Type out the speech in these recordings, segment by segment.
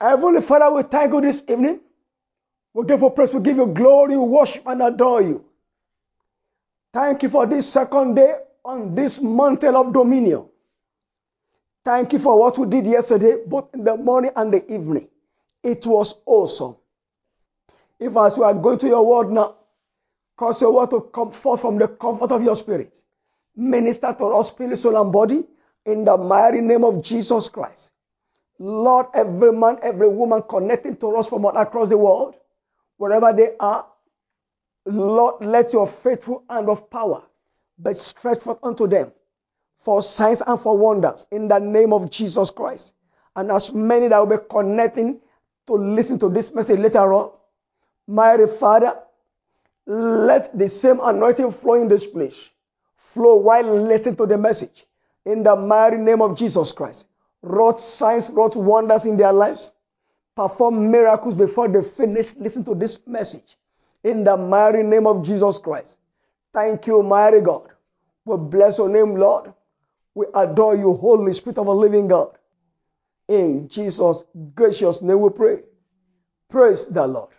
Heavenly Father, we thank you this evening. We give you praise, we give you glory, we worship and adore you. Thank you for this second day on this mantle of dominion. Thank you for what we did yesterday, both in the morning and the evening. It was awesome. If as we are going to your word now, cause your word to come forth from the comfort of your spirit. Minister to us, spirit, soul, and body in the mighty name of Jesus Christ. Lord, every man, every woman connecting to us from all across the world, wherever they are, Lord, let your faithful hand of power be stretched forth unto them for signs and for wonders in the name of Jesus Christ. And as many that will be connecting to listen to this message later on, mighty Father, let the same anointing flow in this place, flow while listening to the message in the mighty name of Jesus Christ. Wrought signs, wrought wonders in their lives, performed miracles before they finish. Listen to this message in the mighty name of Jesus Christ. Thank you, mighty God. We bless your name, Lord. We adore you, Holy Spirit of a living God. In Jesus' gracious name we pray. Praise the Lord.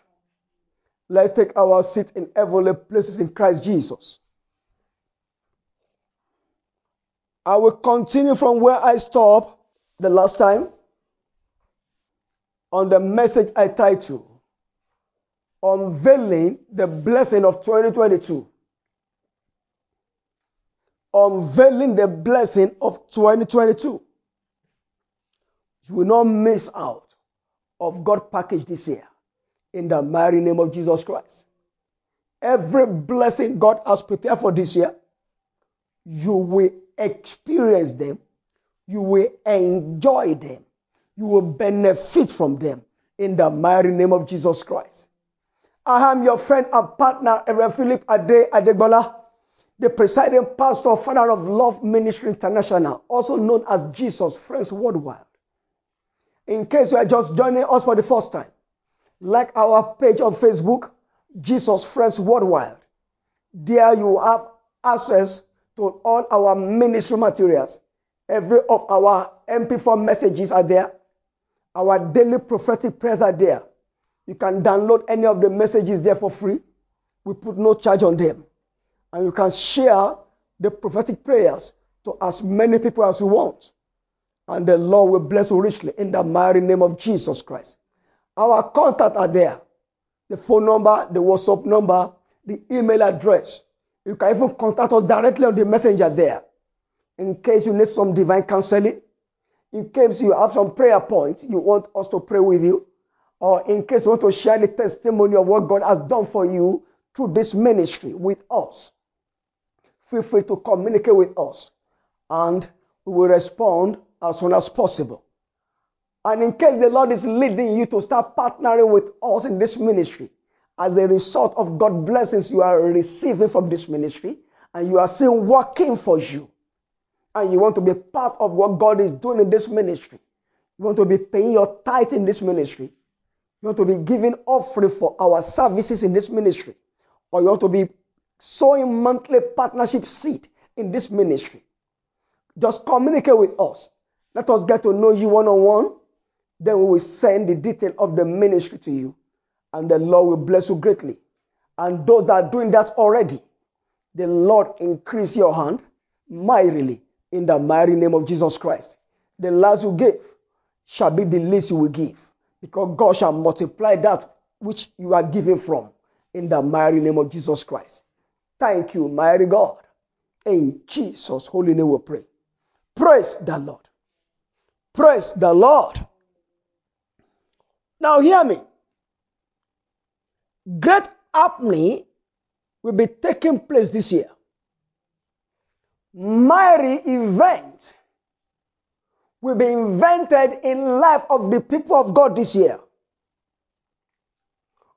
Let's take our seat in heavenly places in Christ Jesus. I will continue from where I stopped the last time on the message I titled Unveiling the Blessing of 2022. Unveiling the blessing of 2022. You will not miss out of God package this year in the mighty name of Jesus Christ. Every blessing God has prepared for this year, you will experience them, you will enjoy them, you will benefit from them in the mighty name of Jesus Christ. I am your friend and partner, Reverend Philip Ade Adegbola, the presiding pastor, father of Love Ministry International, also known as Jesus Friends Worldwide. In case you are just joining us for the first time, like our page on Facebook, Jesus Friends Worldwide. There you have access to all our ministry materials. Every of our MP4 messages are there. Our daily prophetic prayers are there. You can download any of the messages there for free. We put no charge on them. And you can share the prophetic prayers to as many people as you want. And the Lord will bless you richly in the mighty name of Jesus Christ. Our contact are there. The phone number, the WhatsApp number, the email address. You can even contact us directly on the messenger there. In case you need some divine counseling, in case you have some prayer points you want us to pray with you, or in case you want to share the testimony of what God has done for you through this ministry with us, feel free to communicate with us and we will respond as soon as possible. And in case the Lord is leading you to start partnering with us in this ministry, as a result of God blessings you are receiving from this ministry, and you are seeing working for you, and you want to be part of what God is doing in this ministry, you want to be paying your tithe in this ministry, you want to be giving offering for our services in this ministry, or you want to be sowing monthly partnership seed in this ministry, just communicate with us. Let us get to know you one on one. Then we will send the detail of the ministry to you, and the Lord will bless you greatly. And those that are doing that already, the Lord increase your hand mightily in the mighty name of Jesus Christ. The last you give shall be the least you will give, because God shall multiply that which you are giving from in the mighty name of Jesus Christ. Thank you, mighty God. In Jesus' holy name we pray. Praise the Lord. Praise the Lord. Now hear me. Great happening will be taking place this year. Mighty event will be invented in life of the people of God this year.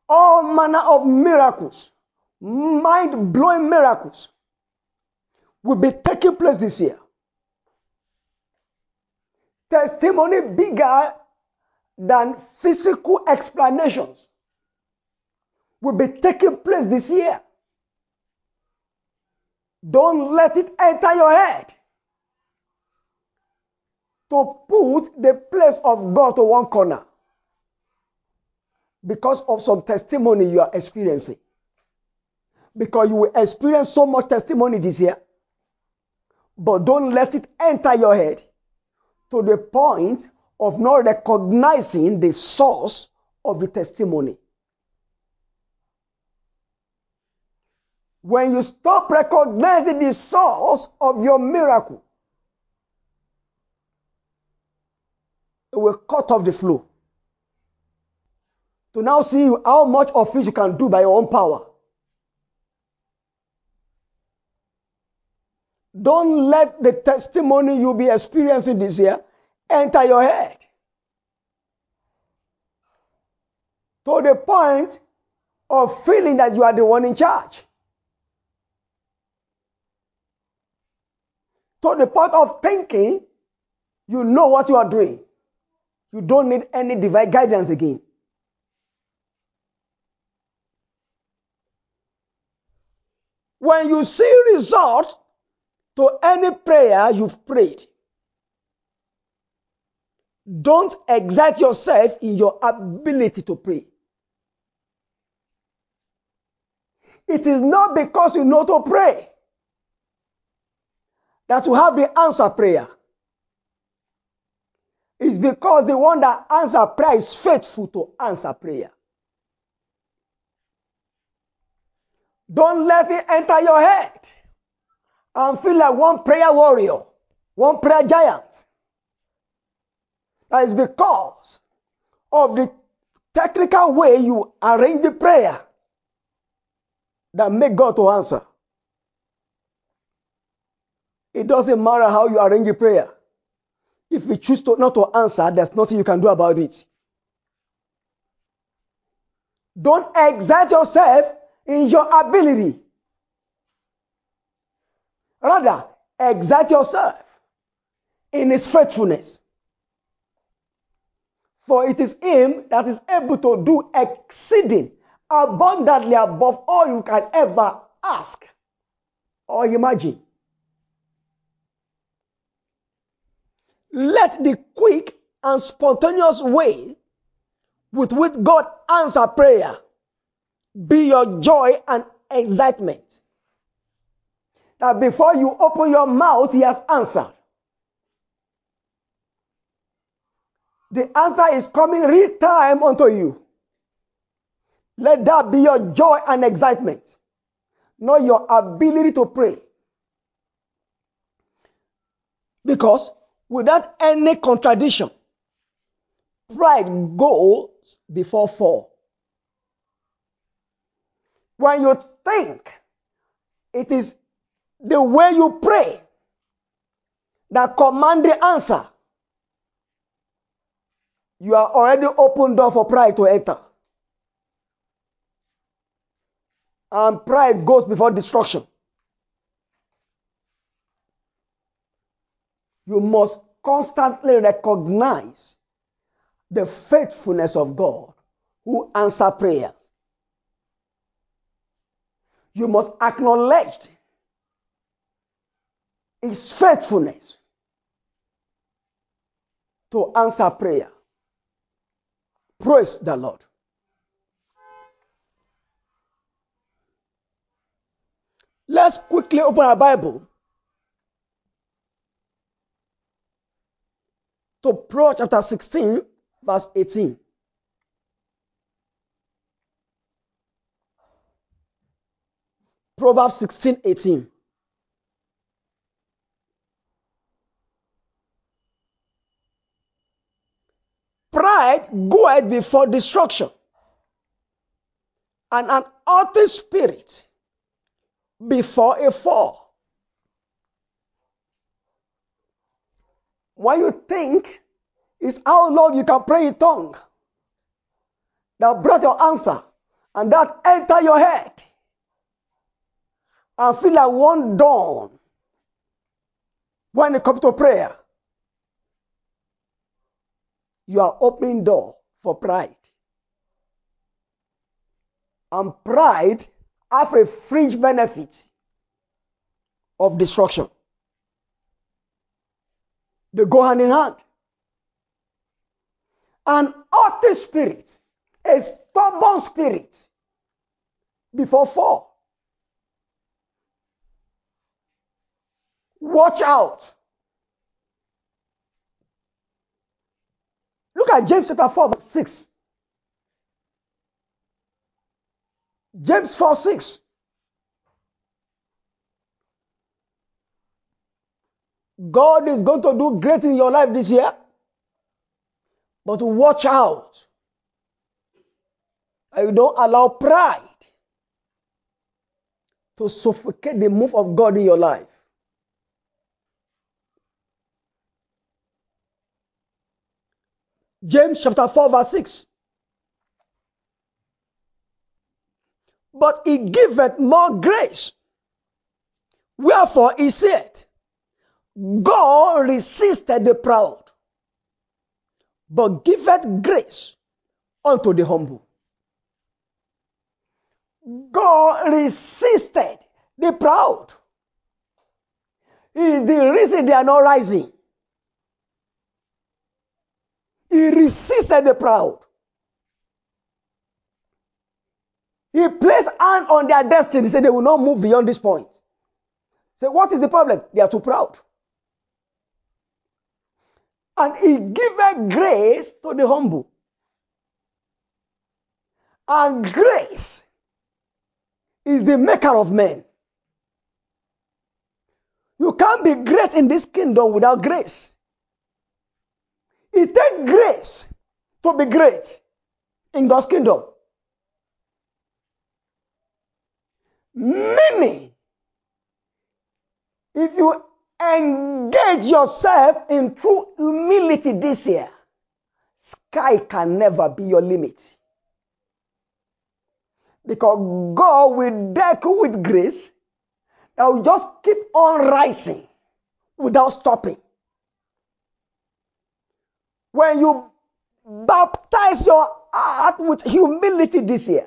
All manner of miracles, mind-blowing miracles will be taking place this year. Testimony bigger than physical explanations will be taking place this year. Don't let it enter your head to put the place of God to one corner. because of some testimony you are experiencing. Because you will experience so much testimony this year. But don't let it enter your head to the point of not recognizing the source of the testimony. When you stop recognizing the source of your miracle, it will cut off the flow. To now see how much of it you can do by your own power. Don't let the testimony you'll be experiencing this year enter your head. To the point of feeling that you are the one in charge. To the point of thinking you know what you are doing. You don't need any divine guidance again. When you see results to any prayer you've prayed, don't exert yourself in your ability to pray. It is not because you know to pray that you have the answer prayer. is because the one that answer prayer is faithful to answer prayer. Don't let it enter your head and feel like one prayer warrior, one prayer giant. That is because of the technical way you arrange the prayer that make God to answer. It doesn't matter how you arrange the prayer. If you choose to not to answer, there's nothing you can do about it. Don't exert yourself in your ability. Rather, exert yourself in his faithfulness. For it is him that is able to do exceeding abundantly above all you can ever ask or imagine. Let the quick and spontaneous way with which God answers prayer be your joy and excitement. That before you open your mouth, He has answered. The answer is coming real time unto you. Let that be your joy and excitement, not your ability to pray. Because without any contradiction, pride goes before fall. When you think it is the way you pray that command the answer, you are already open door for pride to enter. And pride goes before destruction. You must constantly recognize the faithfulness of God who answer prayers. You must acknowledge his faithfulness to answer prayer. Praise the Lord. Let's quickly open our Bible to Proverbs chapter 16, verse 18. Proverbs 16, 18. Pride goeth before destruction, and an haughty spirit before a fall. When you think is how long you can pray in tongue that brought your answer and that enter your head and feel like one dawn when it comes to prayer. You are opening door for pride. And pride have a fringe benefit of destruction. They go hand in hand. An haughty spirit a stubborn spirit before fall. Watch out. Look at James chapter 4, verse 6. James 4 6. God is going to do great in your life this year. But watch out. And you don't allow pride to suffocate the move of God in your life. James chapter 4, verse 6. But he giveth more grace. Wherefore he said, God resisted the proud, but giveth grace unto the humble. God resisted the proud. He is the reason they are not rising. He resisted the proud. He placed hand on their destiny, said they will not move beyond this point. Say, what is the problem? They are too proud. And he giveth grace to the humble. And grace is the maker of men. You can't be great in this kingdom without grace. It takes grace to be great in God's kingdom. Many, if you engage yourself in true humility this year, sky can never be your limit. Because God will deck you with grace that will just keep on rising without stopping. When you baptize your heart with humility this year,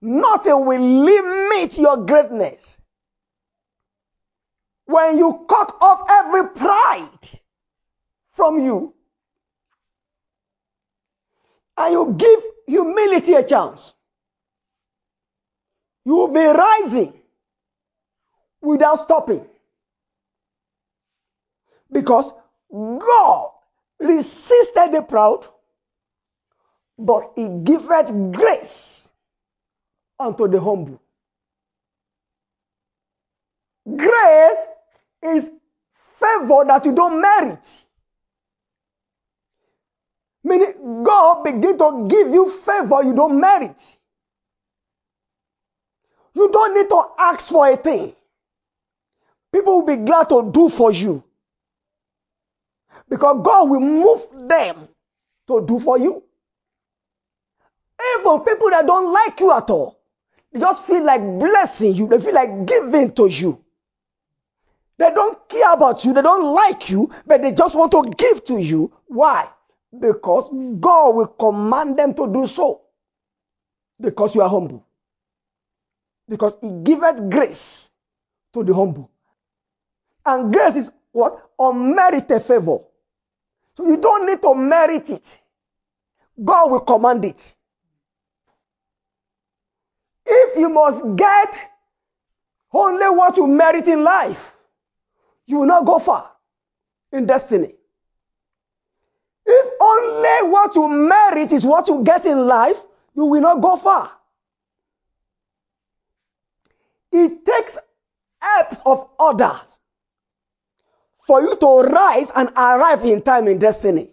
nothing will limit your greatness. When you cut off every pride from you and you give humility a chance, you will be rising without stopping. Because God resisted the proud, but he giveth grace unto the humble. Grace is favor that you don't merit. Meaning, God begin to give you favor you don't merit. You don't need to ask for a thing. People will be glad to do for you. Because God will move them to do for you. Even people that don't like you at all, they just feel like blessing you, they feel like giving to you. They don't care about you, they don't like you, but they just want to give to you. Why? Because God will command them to do so. Because you are humble. Because He giveth grace to the humble. And grace is what? Unmerited favor. So you don't need to merit it. God will command it. If you must get only what you merit in life, you will not go far in destiny. If only what you merit is what you get in life, you will not go far. It takes helps of others for you to rise and arrive in time in destiny.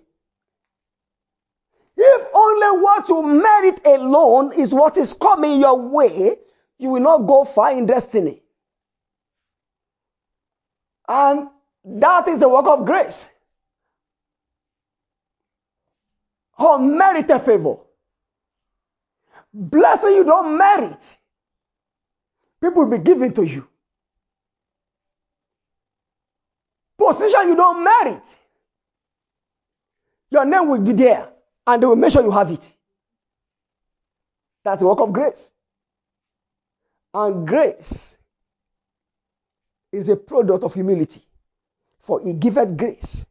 If only what you merit alone is what is coming your way, you will not go far in destiny. And that is the work of grace. Unmerited favor. Blessing you don't merit. People will be given to you. Position you don't merit. Your name will be there and they will make sure you have it. That's the work of grace. And grace is a product of humility, for he giveth grace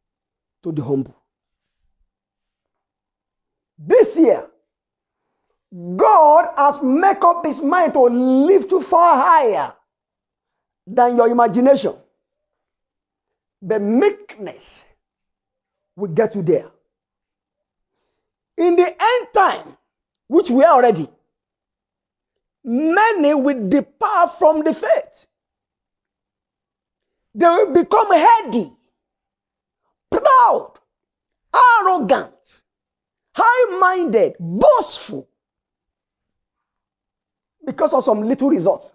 to the humble. This year, God has made up his mind to lift you far higher than your imagination. The meekness will get you there. In the end time, which we are already, many will depart from the faith. They will become heady, proud, arrogant, high minded, boastful because of some little results.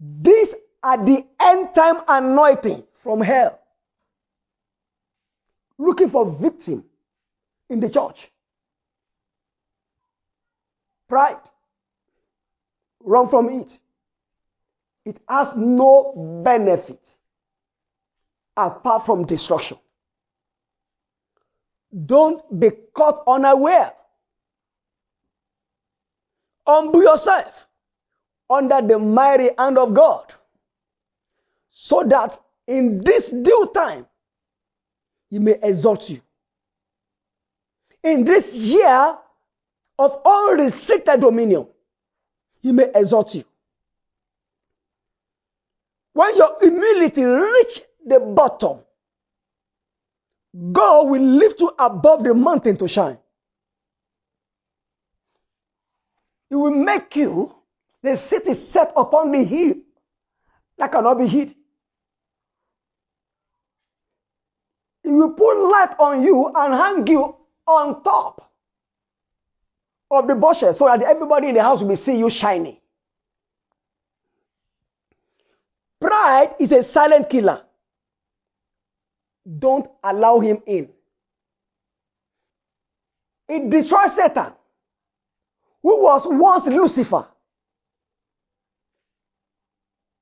These are the end time anointing from hell. Looking for victim in the church. Pride. Run from it. It has no benefit apart from destruction. Don't be caught unaware. Humble yourself under the mighty hand of God so that in this due time he may exalt you. In this year of unrestricted dominion, he may exalt you. When your humility reach the bottom, God will lift you above the mountain to shine. He will make you the city set upon the hill that cannot be hid. He will put light on you and hang you on top of the bushes so that everybody in the house will see you shining. Pride is a silent killer. Don't allow him in. It destroys Satan, who was once Lucifer.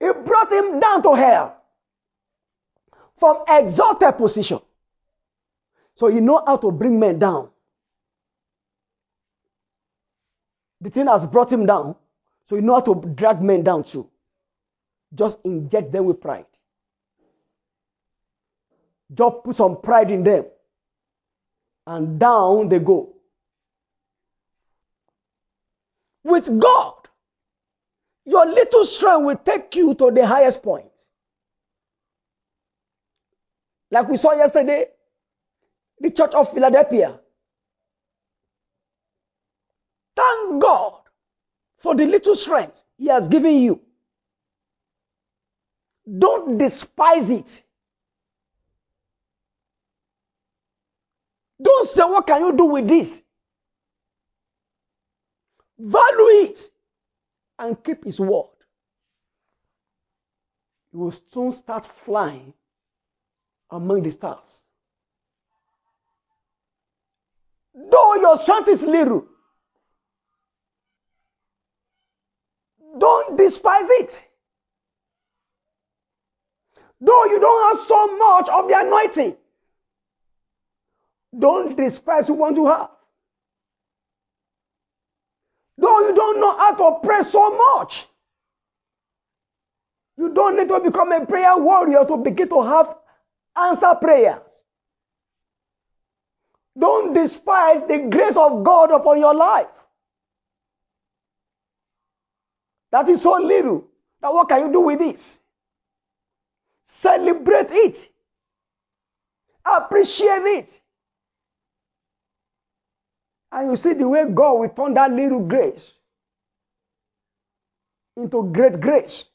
It brought him down to hell from exalted position. So he know how to bring men down. The thing has brought him down, so he know how to drag men down too. Just inject them with pride. Just put some pride in them. And down they go. With God, your little strength will take you to the highest point. Like we saw yesterday, the church of Philadelphia. Thank God for the little strength He has given you. Don't despise it. Don't say, What can you do with this? Value it and keep His word. You will soon start flying among the stars. Though your strength is little, don't despise it. Though you don't have so much of the anointing, don't despise what you have. Though you don't know how to pray so much, you don't need to become a prayer warrior to begin to have answer prayers. Don't despise the grace of God upon your life. That is so little. Now, what can you do with this? Celebrate it. Appreciate it. And you see the way God will turn that little grace into great grace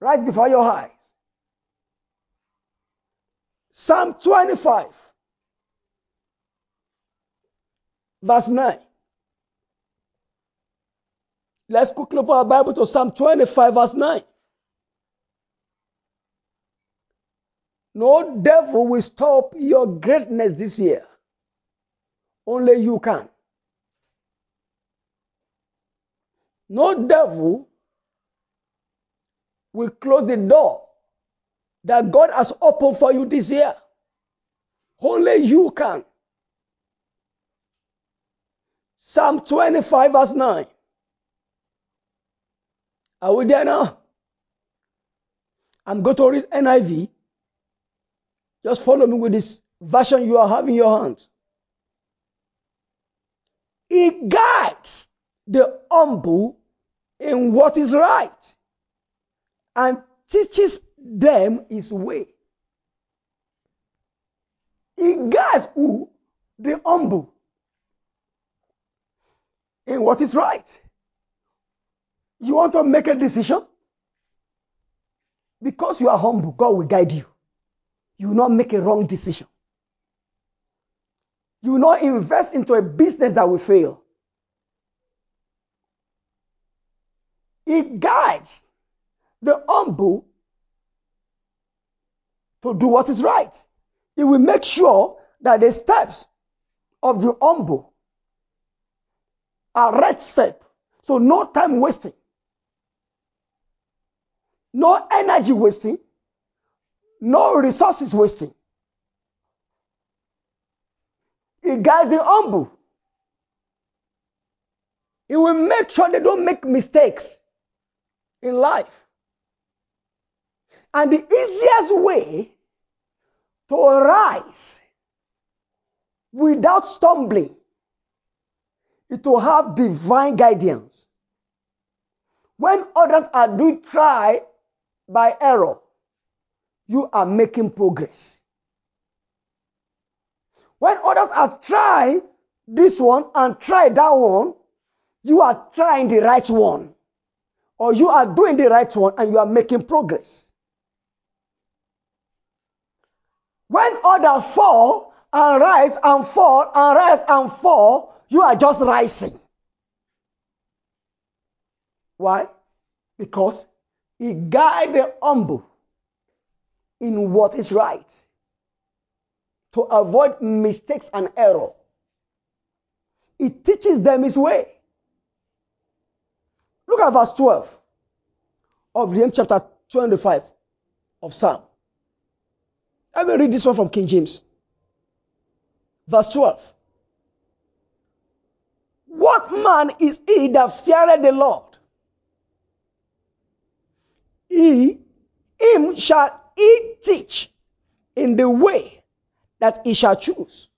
right before your eyes. Psalm 25, verse 9. Let's quickly open our Bible to Psalm 25, verse 9. No devil will stop your greatness this year. Only you can. No devil will close the door that God has opened for you this year. Only you can. Psalm 25, verse 9. Are we there now? I'm going to read NIV. Just follow me with this version you are having in your hand. He guides the humble in what is right and teaches them his way. He guides who? The humble in what is right. You want to make a decision? Because you are humble, God will guide you. You will not make a wrong decision. You will not invest into a business that will fail. It guides the humble to do what is right. It will make sure that the steps of the humble are right step. So no time wasting. No energy wasting. No resources wasting. It guides the humble. It will make sure they don't make mistakes in life. And the easiest way to rise without stumbling is to have divine guidance. When others are doing try by error, you are making progress. When others are trying this one and try that one, you are trying the right one. Or you are doing the right one and you are making progress. When others fall and rise and fall and rise and fall, you are just rising. Why? Because he guides the humble in what is right to avoid mistakes and error. He teaches them his way. Look at verse 12 of Nehemiah chapter 25 of Psalm. Let me read this one from King James. Verse 12. What man is he that feareth the Lord? He, him shall he teach in the way that he shall choose.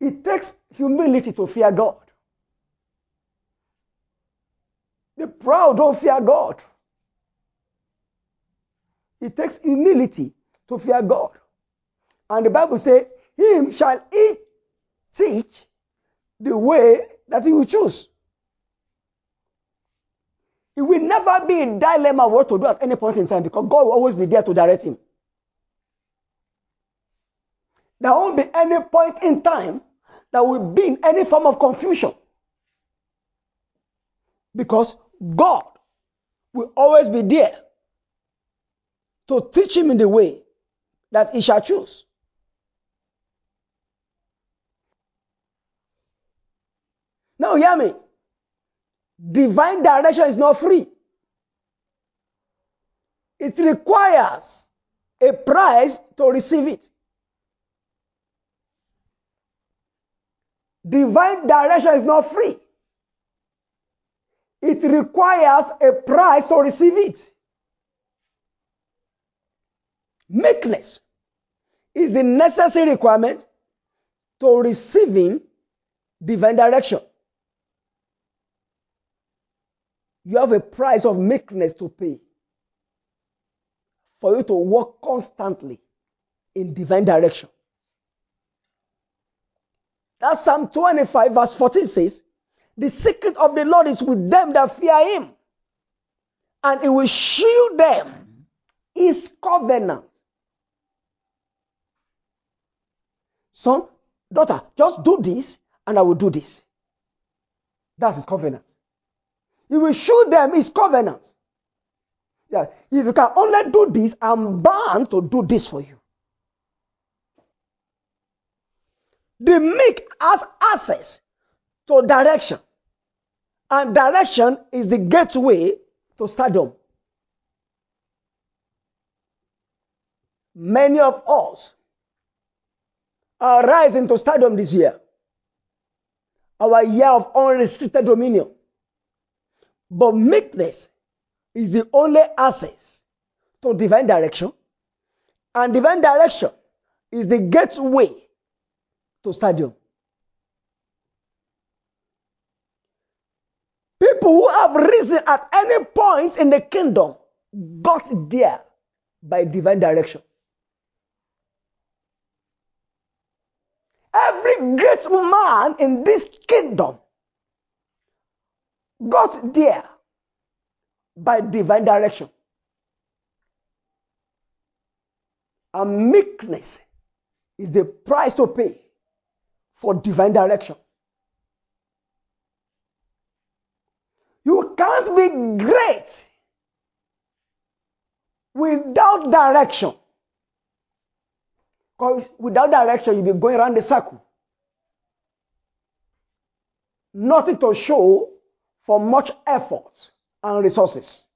It takes humility to fear God. The proud don't fear God. It takes humility to fear God. And the Bible says, Him shall he teach the way that he will choose. He will never be in dilemma what to do at any point in time because God will always be there to direct him. There won't be any point in time that will be in any form of confusion. Because God will always be there to teach him in the way that he shall choose. Now, hear me. Divine direction is not free. It requires a price to receive it. Divine direction is not free. It requires a price to receive it. Meekness is the necessary requirement to receiving divine direction. You have a price of meekness to pay for you to walk constantly in divine direction. That Psalm 25, verse 14 says, The secret of the Lord is with them that fear him, and he will shield them his covenant. Son, daughter, just do this, and I will do this. That's his covenant. He will show them his covenant. Yeah, if you can only do this, I'm bound to do this for you. The meek has access to direction. And direction is the gateway to stardom. Many of us are rising to stardom this year. Our year of unrestricted dominion. But meekness is the only access to divine direction, and divine direction is the gateway to stadium. People who have risen at any point in the kingdom got there by divine direction. Every great man in this kingdom got there by divine direction. And meekness is the price to pay for divine direction. You can't be great without direction. Because without direction, you'll be going around the circle. Nothing to show for much effort and resources.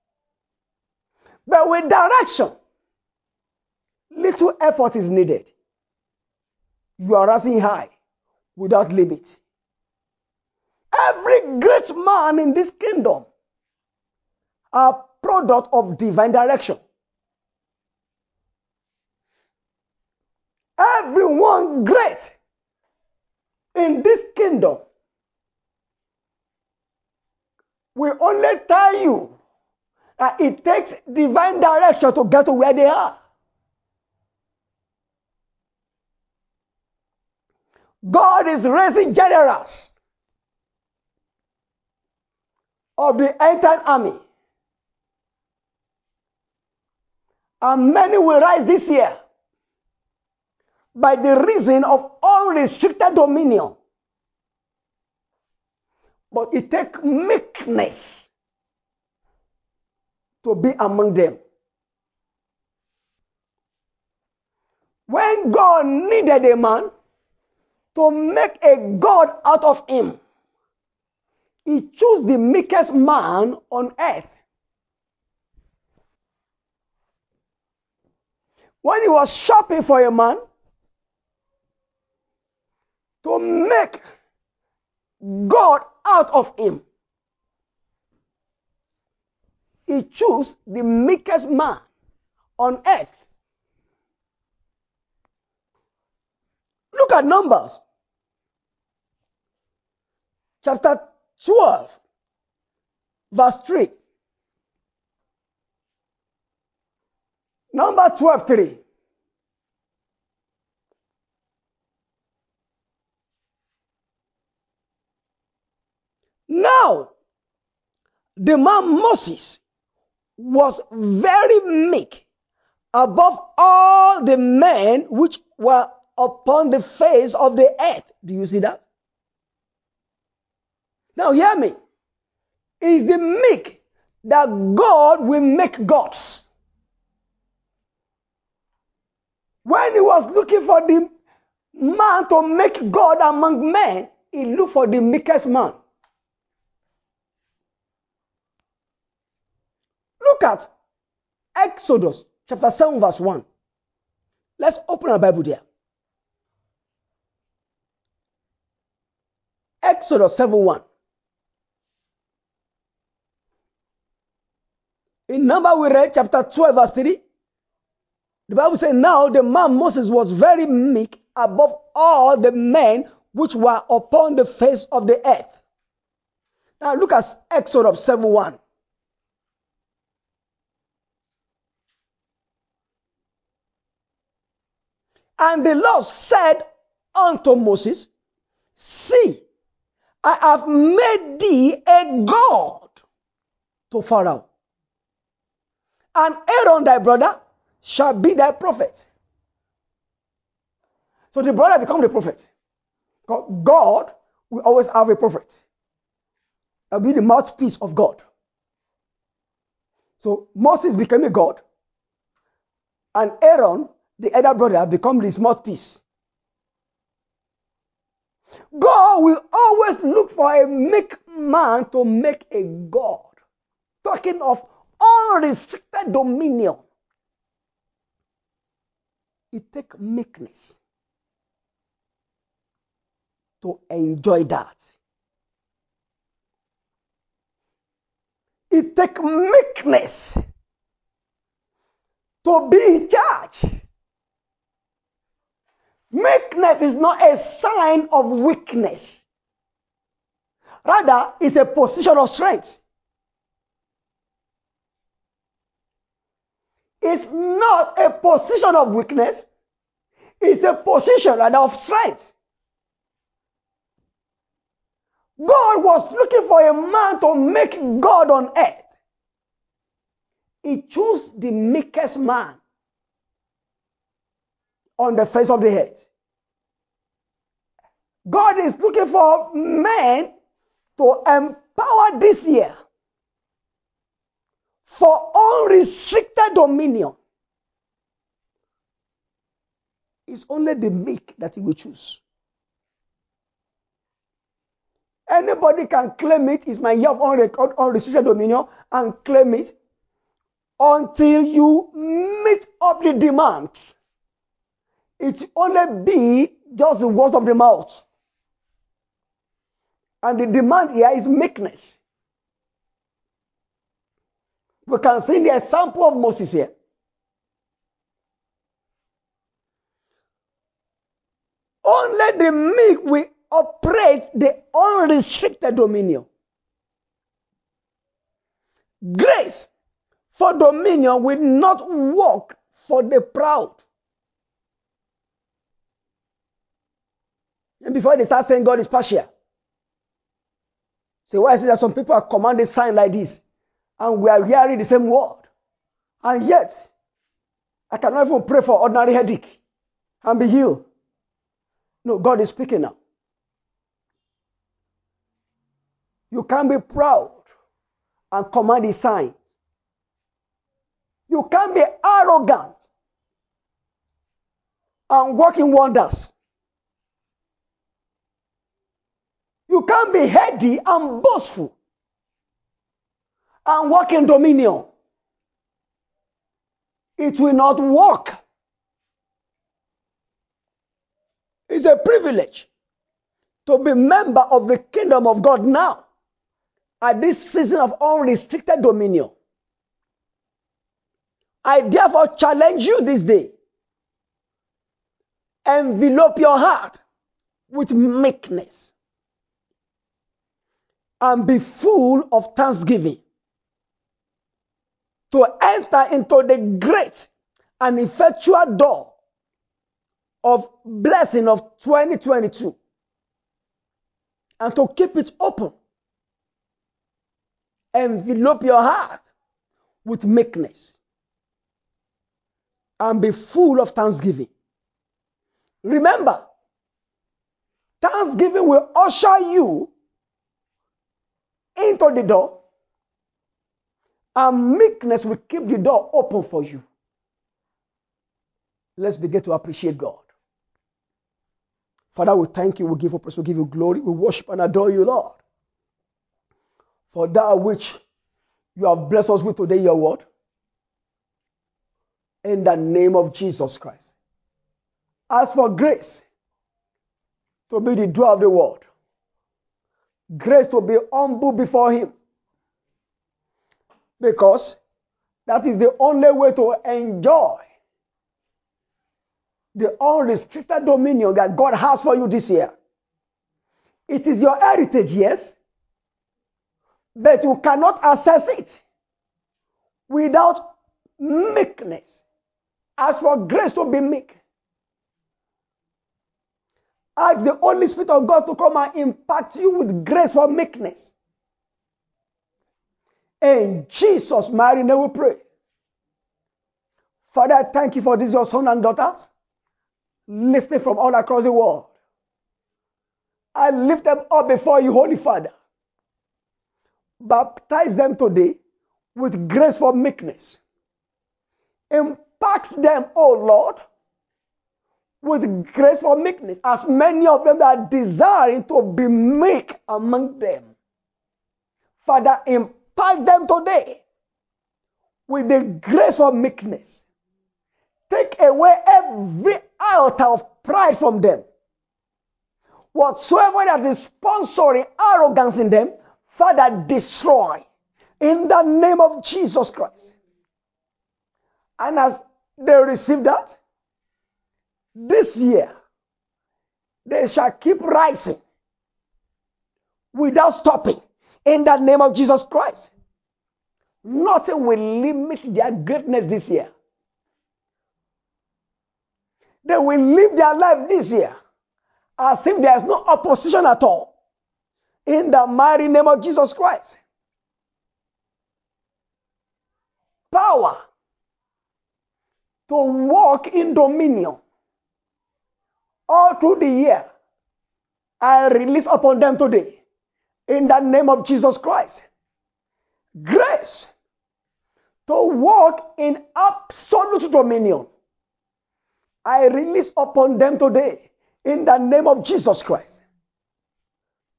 But with direction, little effort is needed. You are rising high without limit. Every great man in this kingdom are product of divine direction. Everyone great in this kingdom will only tell you that it takes divine direction to get to where they are. God is raising generals of the entire army. And many will rise this year by the reason of unrestricted dominion. But it takes meekness to be among them. When God needed a man to make a God out of him, he chose the meekest man on earth. When he was shopping for a man, to make God out of him. He chose the meekest man on earth. Look at Numbers chapter 12, verse 3. Number 12, 3. Now, the man Moses was very meek above all the men which were upon the face of the earth. Do you see that? Now, hear me. It's the meek that God will make gods. When he was looking for the man to make God among men, he looked for the meekest man. Look at Exodus chapter 7, verse 1. Let's open our Bible there. Exodus 7 1. In number we read chapter 12, verse 3. The Bible says, Now the man Moses was very meek above all the men which were upon the face of the earth. Now look at Exodus 7 1. And the Lord said unto Moses, See, I have made thee a God to Pharaoh. And Aaron thy brother shall be thy prophet. So the brother become the prophet. God will always have a prophet. I'll be the mouthpiece of God. So Moses became a God, and Aaron the elder brother become his mouthpiece. God will always look for a meek man to make a God. Talking of unrestricted dominion. It takes meekness to enjoy that. It takes meekness to be in charge. Meekness is not a sign of weakness. Rather, it's a position of strength. It's not a position of weakness. It's a position of strength. God was looking for a man to make God on earth. He chose the meekest man on the face of the earth. God is looking for men to empower this year for unrestricted dominion. It's only the meek that he will choose. Anybody can claim it. It's my year of unrestricted dominion and claim it until you meet up the demands. It only be just the words of the mouth. And the demand here is meekness. We can see the example of Moses here. Only the meek will operate the unrestricted dominion. Grace for dominion will not work for the proud. Before they start saying God is partial. So why is it that some people are commanding sign like this and we are hearing the same word? And yet, I cannot even pray for ordinary headache and be healed. No, God is speaking now. You can't be proud and command signs. You can't be arrogant and working wonders. You can't be heady and boastful and walk in dominion. It will not work. It's a privilege to be member of the kingdom of God now at this season of unrestricted dominion. I therefore challenge you this day. Envelope your heart with meekness and be full of thanksgiving. To enter into the great and effectual door of blessing of 2022 and to keep it open. Envelope your heart with meekness. And be full of thanksgiving. Remember, thanksgiving will usher you into the door, and meekness will keep the door open for you. Let's begin to appreciate God. Father, we thank you, we give you praise, we give you glory, we worship and adore you, Lord for that which you have blessed us with today, your word. In the name of Jesus Christ. As for grace to be the doer of the word, grace to be humble before Him, because that is the only way to enjoy the unrestricted dominion that God has for you this year. It is your heritage, yes but you cannot access it without meekness. As for grace to be meek, ask the Holy Spirit of God to come and impact you with grace for meekness. In Jesus' mighty name we pray. Father, thank you for these your sons and daughters listening from all across the world. I lift them up before you, Holy Father. Baptize them today with grace for meekness. Impact them, oh Lord, with grace for meekness, as many of them that are desiring to be meek among them. Father, impact them today with the grace for meekness. Take away every iota of pride from them. Whatsoever that is sponsoring arrogance in them, Father, destroy in the name of Jesus Christ. And as they receive that, this year, they shall keep rising without stopping in the name of Jesus Christ. Nothing will limit their greatness this year. They will live their life this year as if there is no opposition at all. In the mighty name of Jesus Christ. Power to walk in dominion all through the year. I release upon them today in the name of Jesus Christ. Grace to walk in absolute dominion. I release upon them today in the name of Jesus Christ.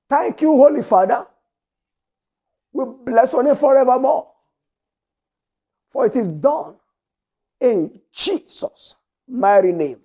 Thank you, Holy Father. We bless your name forevermore. For it is done in Jesus' mighty name.